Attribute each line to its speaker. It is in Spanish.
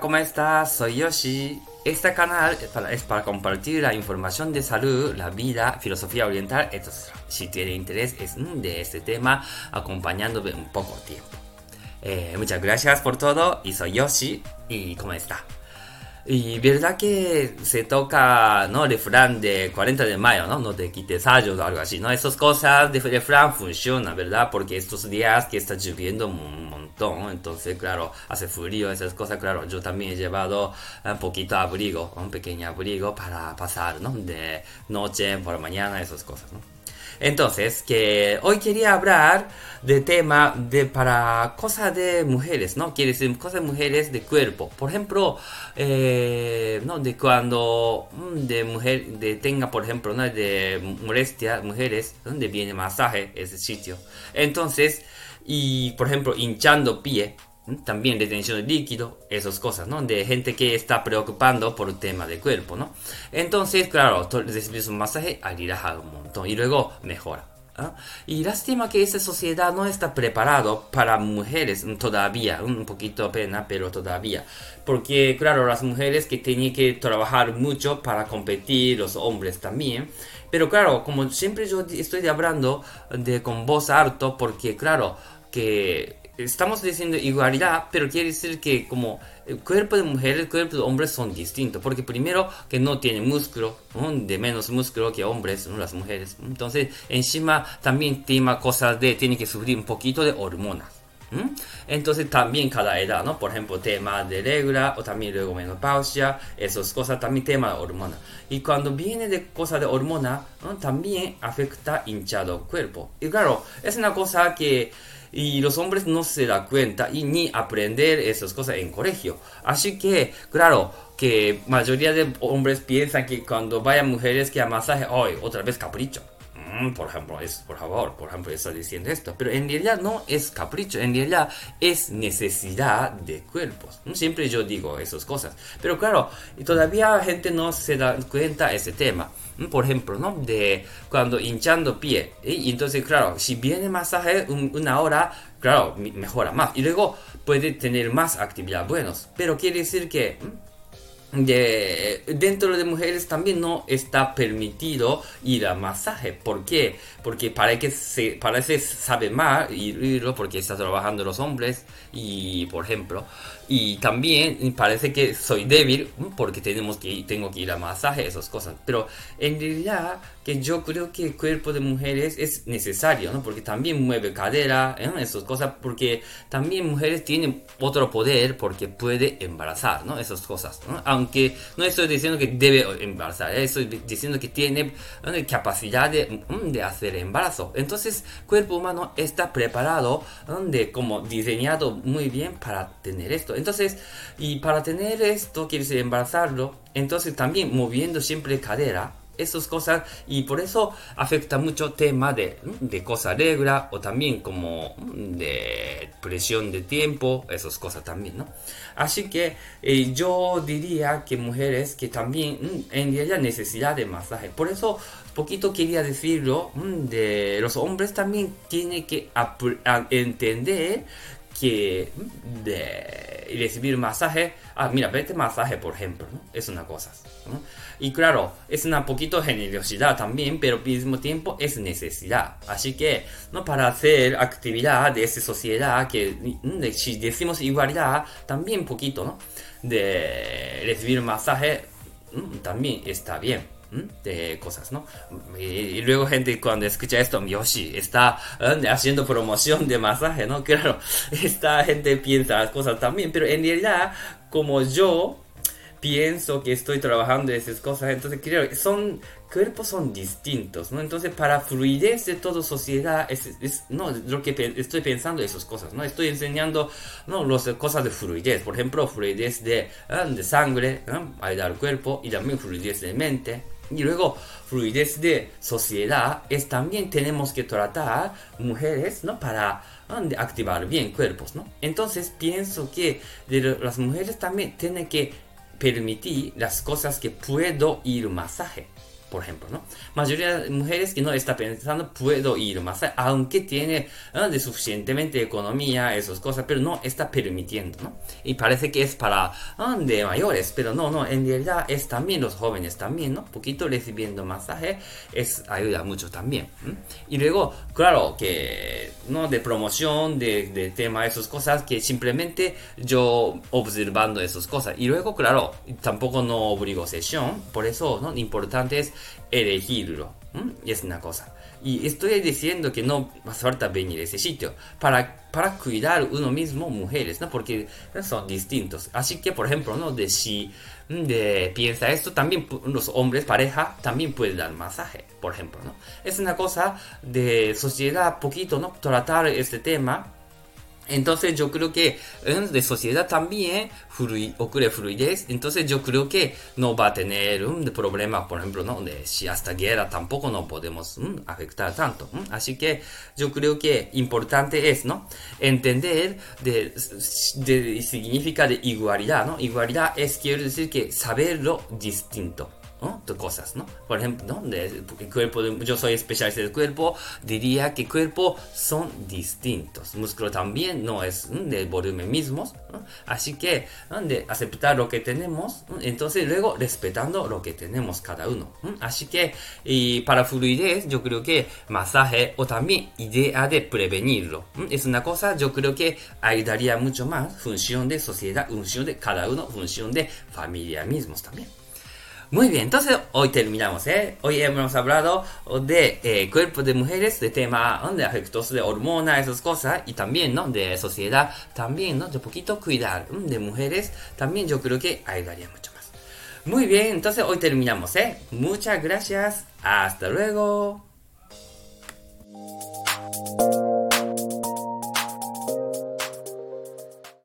Speaker 1: ¿cómo estás? Soy Yoshi. Este canal es para, compartir la información de salud, la vida, filosofía oriental, etc. Si tiene interés es, de este tema, acompañándome un poco tiempo. Eh, muchas gracias por todo y soy Yoshi. ¿Y cómo está? Y verdad que se toca, ¿no? Refrán de 40 de mayo, ¿no? No te quites años o algo así, ¿no? Esas cosas de refrán funcionan, ¿verdad? Porque estos días que está lloviendo un montón, entonces, claro, hace frío, esas cosas, claro, yo también he llevado un poquito abrigo, un pequeño abrigo para pasar, ¿no? De noche por mañana, esas cosas, ¿no? Entonces, que hoy quería hablar de tema de para cosas de mujeres, ¿no? Quiere decir cosas de mujeres de cuerpo. Por ejemplo, eh, ¿no? De cuando mm, de mujer de tenga, por ejemplo, ¿no? De molestia, mujeres, donde viene masaje, ese sitio. Entonces, y por ejemplo, hinchando pie, también retención de líquido, esas cosas, ¿no? De gente que está preocupando por el tema del cuerpo, ¿no? Entonces, claro, recibir un masaje, relajar un montón y luego mejora. ¿ah? Y lástima que esa sociedad no está preparado para mujeres todavía, un poquito pena, pero todavía. Porque, claro, las mujeres que tienen que trabajar mucho para competir, los hombres también. Pero claro, como siempre yo estoy hablando de con voz alto, porque claro, que estamos diciendo igualdad, pero quiere decir que como el cuerpo de mujeres, el cuerpo de hombres son distintos, porque primero que no tienen músculo, de menos músculo que hombres, las mujeres. Entonces, encima también tiene cosas de, tiene que sufrir un poquito de hormonas. Entonces también cada edad, ¿no? Por ejemplo, tema de regla o también luego menopausia, esas cosas también tema de hormona. Y cuando viene de cosas de hormona, también afecta hinchado cuerpo. Y claro, es una cosa que y los hombres no se dan cuenta y ni aprender esas cosas en colegio. Así que, claro, que mayoría de hombres piensan que cuando vayan mujeres que a masaje, hoy otra vez capricho. Mm, por ejemplo, es, por favor, por ejemplo, está diciendo esto. Pero en realidad no es capricho, en realidad es necesidad de cuerpos. Siempre yo digo esas cosas. Pero claro, todavía la gente no se da cuenta ese tema por ejemplo, ¿no? De cuando hinchando pie. Y entonces, claro, si viene masaje una hora, claro, mejora más. Y luego puede tener más actividad buenos. Pero quiere decir que de, dentro de mujeres también no está permitido ir a masaje. ¿Por qué? Porque parece que se, parece sabe mal irlo porque está trabajando los hombres y por ejemplo y también parece que soy débil porque tenemos que tengo que ir a masaje esas cosas. Pero en realidad que yo creo que el cuerpo de mujeres es necesario, ¿no? Porque también mueve cadera, ¿eh? esas cosas, porque también mujeres tienen otro poder porque puede embarazar, ¿no? Esas cosas, ¿no? Aunque no estoy diciendo que debe embarazar, ¿eh? estoy diciendo que tiene capacidad de, mm, de, hacer embarazo. Entonces, cuerpo humano está preparado, de, como diseñado muy bien para tener esto. Entonces, y para tener esto, quiere decir embarazarlo, entonces también moviendo siempre cadera, esas cosas y por eso afecta mucho tema de, de cosa regla o también como de presión de tiempo, esas cosas también, ¿no? Así que eh, yo diría que mujeres que también mm, en realidad necesidad de masaje. Por eso poquito quería decirlo mm, de los hombres también tienen que entender que mm, de recibir masaje, ah, mira, vete masaje, por ejemplo, ¿no? es una cosa. Y claro, es una poquito generosidad también, pero al mismo tiempo es necesidad. Así que, ¿no? para hacer actividad de esa sociedad, que mm, si decimos igualdad, también poquito, ¿no? De recibir masaje, también está bien de cosas, ¿no? Y, luego gente cuando escucha esto, Yoshi está haciendo promoción de masaje, ¿no? Claro, esta gente piensa cosas también, pero en realidad, como yo pienso que estoy trabajando esas cosas, entonces que son cuerpos son distintos, ¿no? Entonces para fluidez de toda sociedad es, no lo que estoy pensando esas cosas, ¿no? Estoy enseñando no las cosas de fluidez, por ejemplo, fluidez de, de sangre, ayudar al cuerpo y también fluidez de mente y luego, fluidez de sociedad es también tenemos que tratar mujeres, ¿no? Para activar bien cuerpos, ¿no? Entonces pienso que las mujeres también tienen que permitir las cosas que puedo ir masaje. Por ejemplo, ¿no? Mayoría de mujeres que no está pensando, puedo ir más aunque tiene de suficientemente economía, esas cosas, pero no está permitiendo, ¿no? Y parece que es para de mayores, pero no, no, en realidad es también los jóvenes también, ¿no? Poquito recibiendo masaje es ayuda mucho también. Y luego, claro, que, ¿no? De promoción, de, de tema, esas cosas, que simplemente yo observando esas cosas. Y luego, claro, tampoco no obligo sesión, por eso, ¿no? Importante es elegirlo. Y es una cosa. Y estoy diciendo que no hace falta venir a ese sitio para, para cuidar uno mismo mujeres, ¿no? Porque son distintos. Así que, por ejemplo, ¿no? De si de, piensa esto, también los hombres, pareja, también pueden dar masaje, por ejemplo, ¿no? Es una cosa de sociedad poquito, ¿no? Tratar este tema entonces yo creo que de sociedad también ocurre fluidez. Entonces yo creo que no va a tener un problema, por ejemplo, ¿no? de si hasta guerra tampoco no podemos afectar tanto. Así que yo creo que importante es ¿no? entender de, de significa de igualdad. ¿no? Igualdad es quiere decir que saberlo distinto. ¿No? de cosas, ¿no? Por ejemplo, ¿no? De, el cuerpo yo soy especialista del cuerpo, diría que cuerpo son distintos. Músculo también no es del volumen mismo, así que de aceptar lo que tenemos, entonces luego respetando lo que tenemos cada uno. Así que y para fluidez yo creo que masaje o también idea de prevenirlo es una cosa yo creo que ayudaría mucho más función de sociedad, función de cada uno, función de familia mismos también. Muy bien, entonces hoy terminamos, ¿eh? Hoy hemos hablado de eh, cuerpo de mujeres, de tema de afectos de hormonas, esas cosas, y también, ¿no? De sociedad, también, ¿no? De poquito cuidar de mujeres, también yo creo que ayudaría mucho más. Muy bien, entonces hoy terminamos, ¿eh? Muchas gracias, hasta luego.